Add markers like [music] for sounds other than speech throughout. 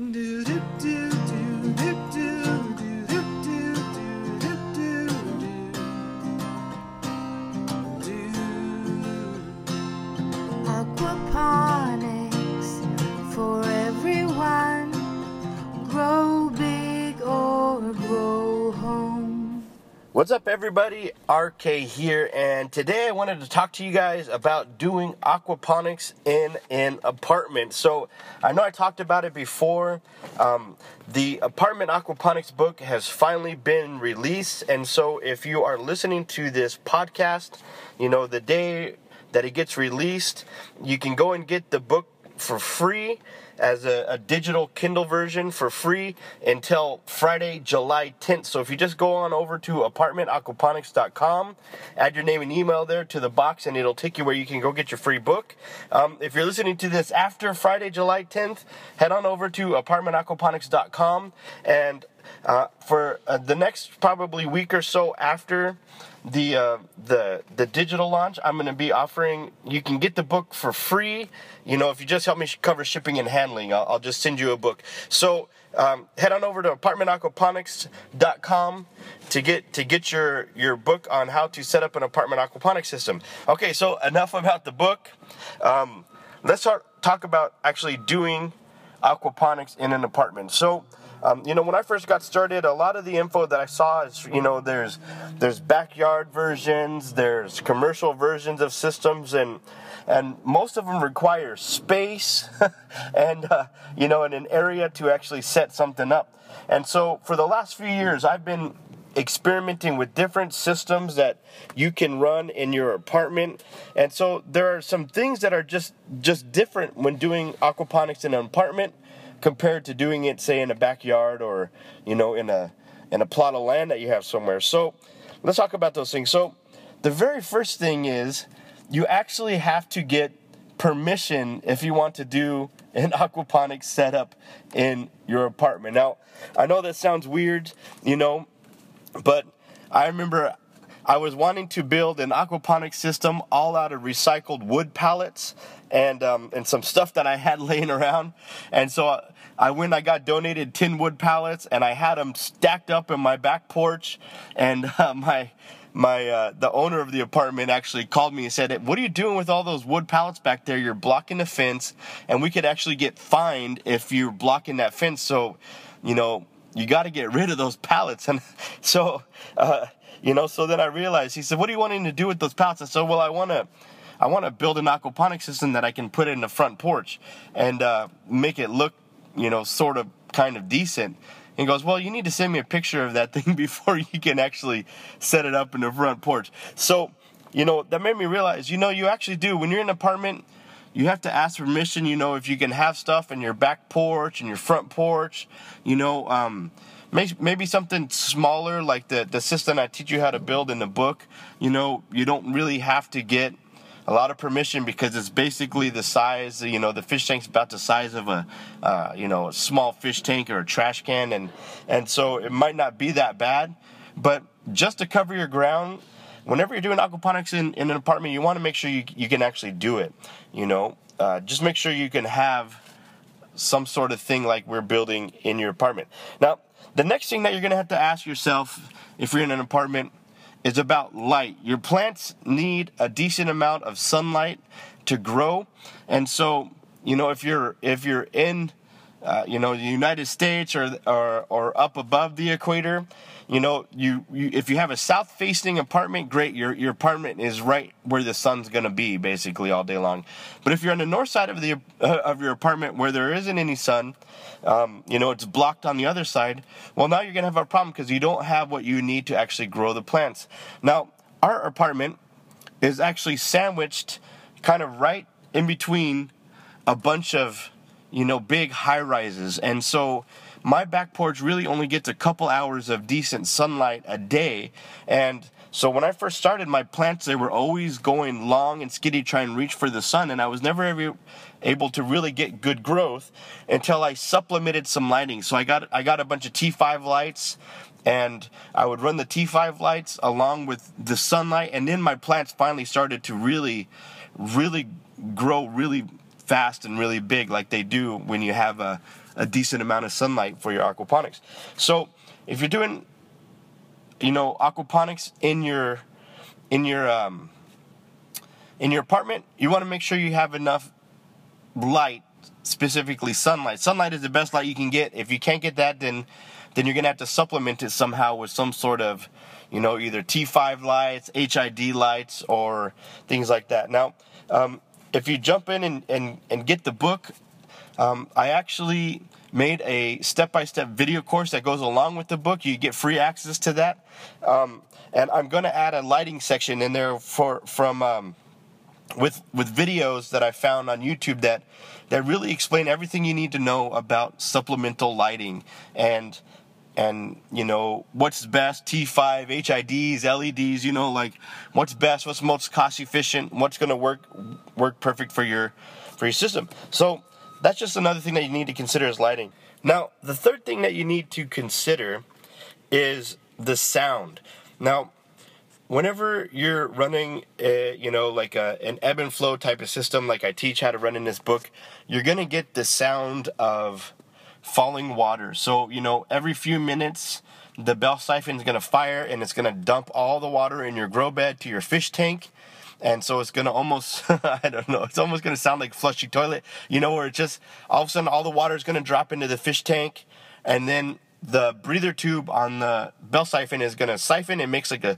Aquaponics What's up, everybody? RK here, and today I wanted to talk to you guys about doing aquaponics in an apartment. So, I know I talked about it before. Um, the apartment aquaponics book has finally been released, and so if you are listening to this podcast, you know, the day that it gets released, you can go and get the book for free as a, a, digital Kindle version for free until Friday, July 10th. So if you just go on over to apartmentaquaponics.com, add your name and email there to the box, and it'll take you where you can go get your free book. Um, if you're listening to this after Friday, July 10th, head on over to apartmentaquaponics.com and uh, for uh, the next probably week or so after the uh, the the digital launch, I'm going to be offering. You can get the book for free. You know, if you just help me cover shipping and handling, I'll, I'll just send you a book. So um, head on over to apartmentaquaponics.com to get to get your your book on how to set up an apartment aquaponics system. Okay, so enough about the book. Um, let's start talk about actually doing aquaponics in an apartment. So um, you know, when I first got started, a lot of the info that I saw is, you know, there's there's backyard versions, there's commercial versions of systems, and and most of them require space [laughs] and uh, you know, in an area to actually set something up. And so, for the last few years, I've been experimenting with different systems that you can run in your apartment and so there are some things that are just just different when doing aquaponics in an apartment compared to doing it say in a backyard or you know in a in a plot of land that you have somewhere. So let's talk about those things. So the very first thing is you actually have to get permission if you want to do an [laughs] aquaponics setup in your apartment. Now i know that sounds weird you know but i remember I was wanting to build an aquaponics system all out of recycled wood pallets and um, and some stuff that I had [laughs] laying around. And so I went, I got donated tin wood pallets, and I had them stacked up in my back porch. And uh, [laughs] my my uh, the owner of the apartment actually called me and said, "What are you doing with all those wood pallets back there? You're blocking the fence, and we could actually get fined if you're blocking that fence. So, you know." You got to get rid of those pallets, [laughs] and so uh, you know. So then I realized he said, "What are you wanting to do with those pallets?" I said, "Well, I want to I want to build an aquaponic system that I can put in the front porch and uh, make it look, you know, sort of kind of decent. He goes, Well, you need to send me a picture of that [laughs] thing before you can actually set it up in the front porch. So, you know, that made me realize, you know, you actually do, when you're in an apartment, you have to ask permission, you know, if you can have stuff in your back porch and your front porch, you know, um, maybe something smaller like the, the system I teach you how to build in the book. You know, you don't really have to get a lot of permission because it's basically the size, you know, the fish tank's about the size of a, uh, you know, a small fish tank or a trash can, and and so it might not be that bad, but just to cover your ground, whenever you're doing aquaponics in, in an apartment, you want to make sure you you can actually do it, you know, uh, just make sure you can have some sort of thing like we're building in your apartment. Now, the next thing that you're going to have to ask yourself if you're in an apartment is about light. Your plants need a decent amount of sunlight to grow, and so you know if you're if you're in uh, you know the United States or, or or up above the equator, you know you, you if you have a south facing apartment, great. Your your apartment is right where the sun's gonna be basically all day long. But if you're on the north side of the uh, of your apartment where there isn't any sun, um, you know, it's blocked on the other side, well, now you're going to have a problem because you don't have what you need to actually grow the plants. Now, our apartment is actually sandwiched kind of right in between a bunch of, you know, big high rises. And so my back porch really only gets a couple hours of decent sunlight a day. And so when I first started my plants, they were always going long and skinny, trying to reach for the sun, and I was never ever able to really get good growth until I supplemented some lighting. So I got I got a bunch of T5 lights, and I would run the T5 lights along with the sunlight, and then my plants finally started to really, really grow really fast and really big like they do when you have a a decent amount of sunlight for your aquaponics. So if you're doing, you know, aquaponics in your in your um, in your apartment, you want to make sure you have enough light, specifically sunlight. Sunlight is the best light you can get. If you can't get that, then then you're gonna have to supplement it somehow with some sort of, you know, either T5 lights, HID lights, or things like that. Now, um, if you jump in and, and, and get the book, um, I actually made a step-by-step video course that goes along with the book. You get free access to that, um, and I'm going to add a lighting section in there for from um, with with videos that I found on YouTube that that really explain everything you need to know about supplemental lighting and and you know what's best T5 HIDs LEDs you know like what's best what's most cost efficient what's going to work work perfect for your for your system so that's just another thing that you need to consider is lighting now the third thing that you need to consider is the sound now whenever you're running a, you know like a, an ebb and flow type of system like i teach how to run in this book you're to get the sound of falling water. So, you know, every few minutes, the bell siphon is to fire and it's to dump all the water in your grow bed to your fish tank. And so it's to almost, [laughs] I don't know, it's almost to sound like flush your toilet, you know, where it just, all of a sudden, all the water is to drop into the fish tank. And then the breather tube on the bell siphon is to siphon. And makes like a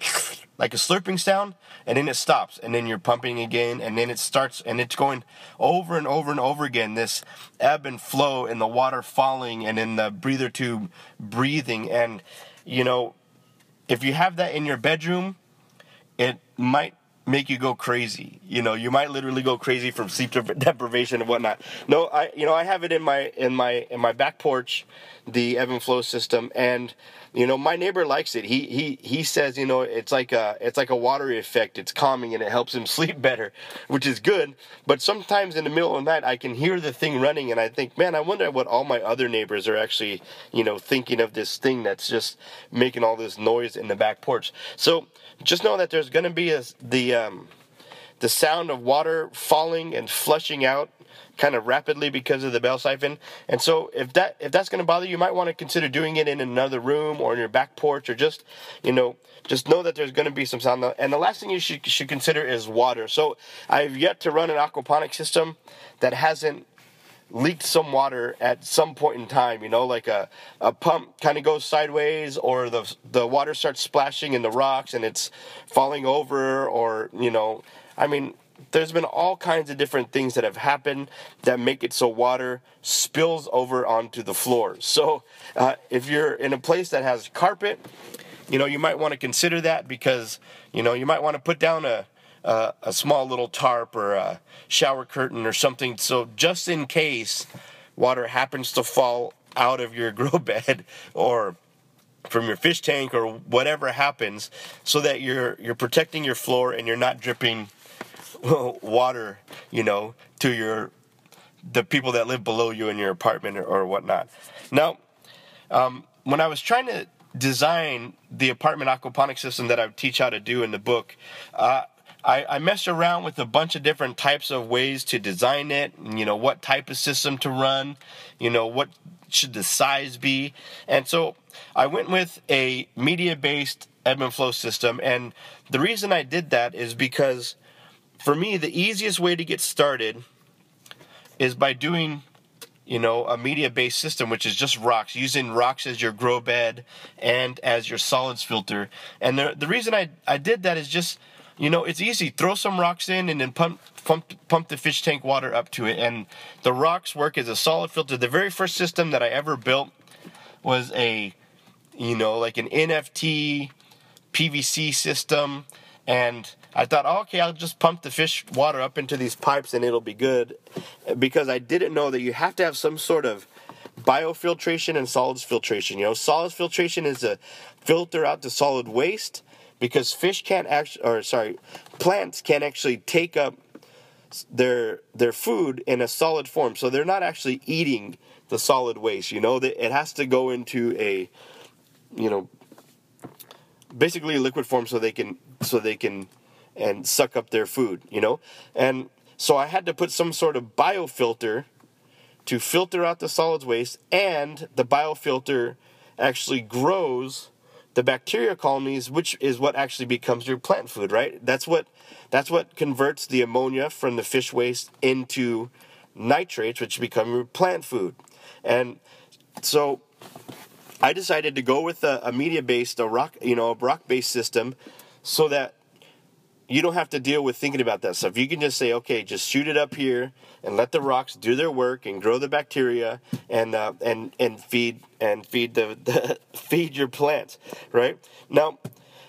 like a slurping sound and then it stops. And then you're pumping again and then it starts and it's going over and over and over again this ebb and flow and the water falling and in the breather tube breathing. And you know if you have that in your bedroom it might make you go crazy. You know, you might literally go crazy from sleep [laughs] deprivation and whatnot. No, I you know I have it in my in my in my back porch, the ebb and flow system, and you know my neighbor likes it. He he he says you know it's like a it's like a watery effect. It's calming and it helps him [laughs] sleep better, which is good. But sometimes in the middle of the night I can hear the thing running and I think, man, I wonder what all my other neighbors are actually you know thinking of this thing that's just making all this noise in the back porch. So just know that there's going to be a, the um, the sound of water falling and flushing out kind of rapidly because of the bell siphon. And so if that if that's going to bother you, you might want to consider doing it in another room or in your back porch or just, you know, just know that there's going to be some sound. And the last thing you should should consider is water. So I've yet to run an aquaponic system that hasn't leaked some water at some point in time, you know, like a, a pump kind of goes sideways or the, the water starts splashing in the rocks and it's falling over or, you know, I mean, there's been all kinds of different things that have happened that make it so water spills over onto the floor. So uh, if you're in a place that has carpet, you know, you might want to consider that because, you know, you might want to put down a, a small little tarp or a shower curtain or something. So just in case water happens to fall out of your [laughs] grow bed or from your fish tank or whatever happens, so that you're you're protecting your floor and you're not dripping [laughs] water, you know, to your the people that live below you in your apartment or, or whatnot. Now, um, when I was trying to design the apartment aquaponic system that I teach how to do in the book, uh, I, I messed around with a bunch of different types of ways to design it, you know, what type of system to run, you know, what should the size be. And so I went with a media based ebb and flow system. And the reason I did that is because for me, the easiest way to get started is by doing you know, a media based system, which is just rocks, using rocks as your grow bed and as your solids filter. And the, the reason I, I did that is just you know, it's easy. Throw some rocks in and then pump pump pump the fish tank water up to it. And the rocks work as a solid filter. The very first system that I ever built was a, you know, like an NFT PVC system. And I thought, oh, okay, I'll just pump the fish water up into these pipes and it'll be good. Because I didn't know that you have to have some sort of biofiltration and solids filtration. You know, solids filtration is a filter out the solid waste because fish can't actually, or sorry, plants can't actually take up their their food in a solid form. So they're not actually eating the solid waste. You know, it has to go into a, you know, basically liquid form so they can so they can and suck up their food. You know, and so I had to put some sort of biofilter to filter out the solids waste, and the biofilter actually grows the bacteria colonies, which is what actually becomes your plant food, right? That's what that's what converts the ammonia from the fish waste into nitrates, which become your plant food. And so I decided to go with a, a media-based, a rock, you know, a rock-based system, so that you don't have to deal with thinking about that stuff. You can just say, okay, just shoot it up here and let the rocks do their work and grow the bacteria and uh, and and feed and feed the, [laughs] the feed your plants, right? Now,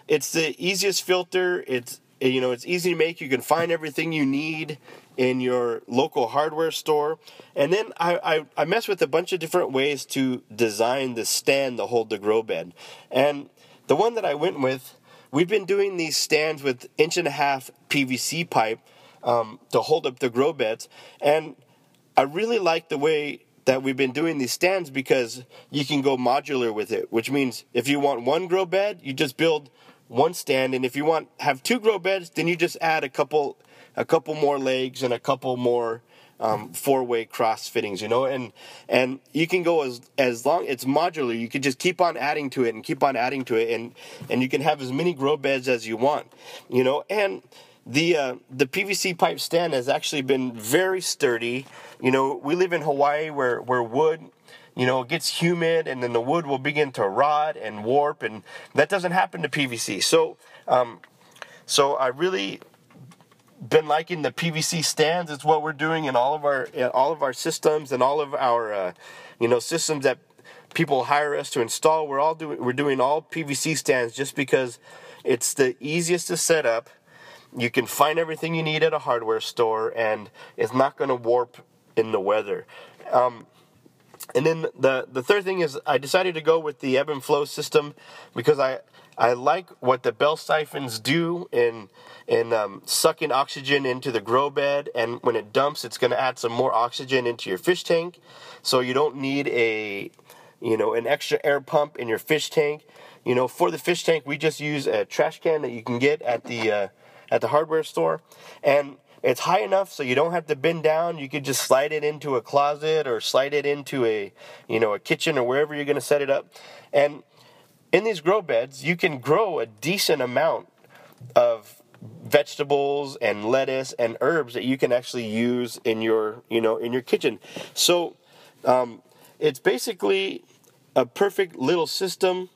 it's the easiest filter. It's you know it's easy to make. You can find everything you need in your local hardware store. And then I, I, I mess with a bunch of different ways to design the stand to hold the grow bed. And the one that I went with We've been doing these stands with inch and a half PVC pipe um, to hold up the grow beds, and I really like the way that we've been doing these stands because you can go modular with it, which means if you want one grow bed, you just build one stand, and if you want have two grow beds, then you just add a couple a couple more legs and a couple more um, four-way cross fittings, you know, and and you can go as as long it's modular. You can just keep on adding to it and keep on adding to it, and and you can have as many grow beds as you want, you know, and the uh, the PVC pipe stand has actually been very sturdy. You know, we live in Hawaii where where wood you know, gets humid and then the wood will begin to rot and warp, and that doesn't happen to PVC. So, um, so I really been liking the PVC stands. It's what we're doing in all of our all of our systems and all of our uh, you know systems that people hire us to install. We're all doing we're doing all PVC stands just because it's the easiest to set up. You can find everything you need at a hardware store, and it's not going to warp in the weather. Um, and then the the third thing is I decided to go with the ebb and flow system because I I like what the bell siphons do in in um, sucking oxygen into the grow bed, and when it dumps, it's going to add some more oxygen into your fish tank. So you don't need a you know an extra air pump in your fish tank. You know, for the fish tank, we just use a trash can that you can get at the uh, at the hardware store, and it's high enough so you don't have to bend down. You could just slide it into a closet or slide it into a you know a kitchen or wherever you're going to set it up, and in these grow beds, you can grow a decent amount of vegetables and lettuce and herbs that you can actually use in your you know in your kitchen. So um, it's basically a perfect little system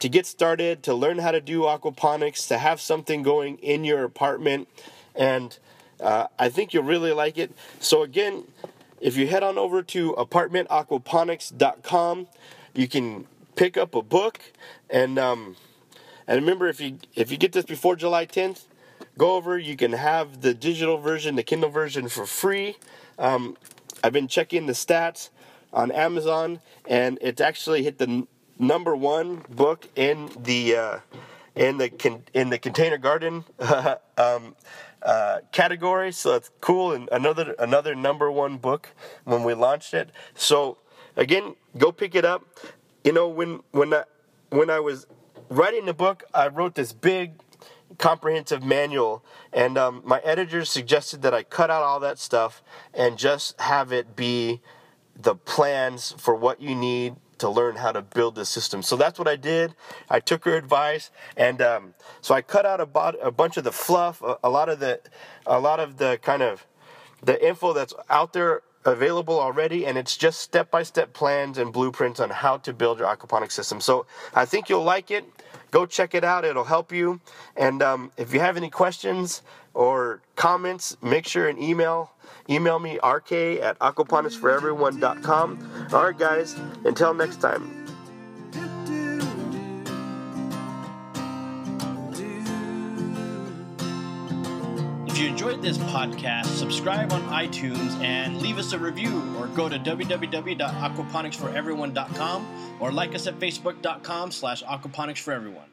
to get started, to learn how to do aquaponics, to have something going in your apartment, and uh, I think you'll really like it. So again, if you head on over to apartmentaquaponics.com, you can pick up a book and um, and remember if you if you get this before July 10th, go over. You can have the digital version, the Kindle version for free. Um, I've been checking the stats on Amazon, and it's actually hit the n- number one book in the uh, in the con- in the container garden [laughs] um, uh, category. So it's cool, and another another number one book when we launched it. So again, go pick it up you know when when I, when I was writing the book, I wrote this big comprehensive manual, and um, my editor suggested that I cut out all that stuff and just have it be the plans for what you need to learn how to build the system. So that's what I did. I took her advice, and um, so I cut out a, a bunch of the fluff, a, a lot of the, a lot of the kind of the info that's out there available already and it's just step-by-step plans and blueprints on how to build your aquaponics system. So i think you'll like it. Go check it out. It'll help you. And um, if you have any questions or comments make sure and email email me rk at aquaponicsforeveryone.com all right guys. Until next time you enjoyed this podcast, subscribe on iTunes and leave us a review or go to www.aquaponicsforeveryone.com or like us at facebook.com slash aquaponicsforeveryone.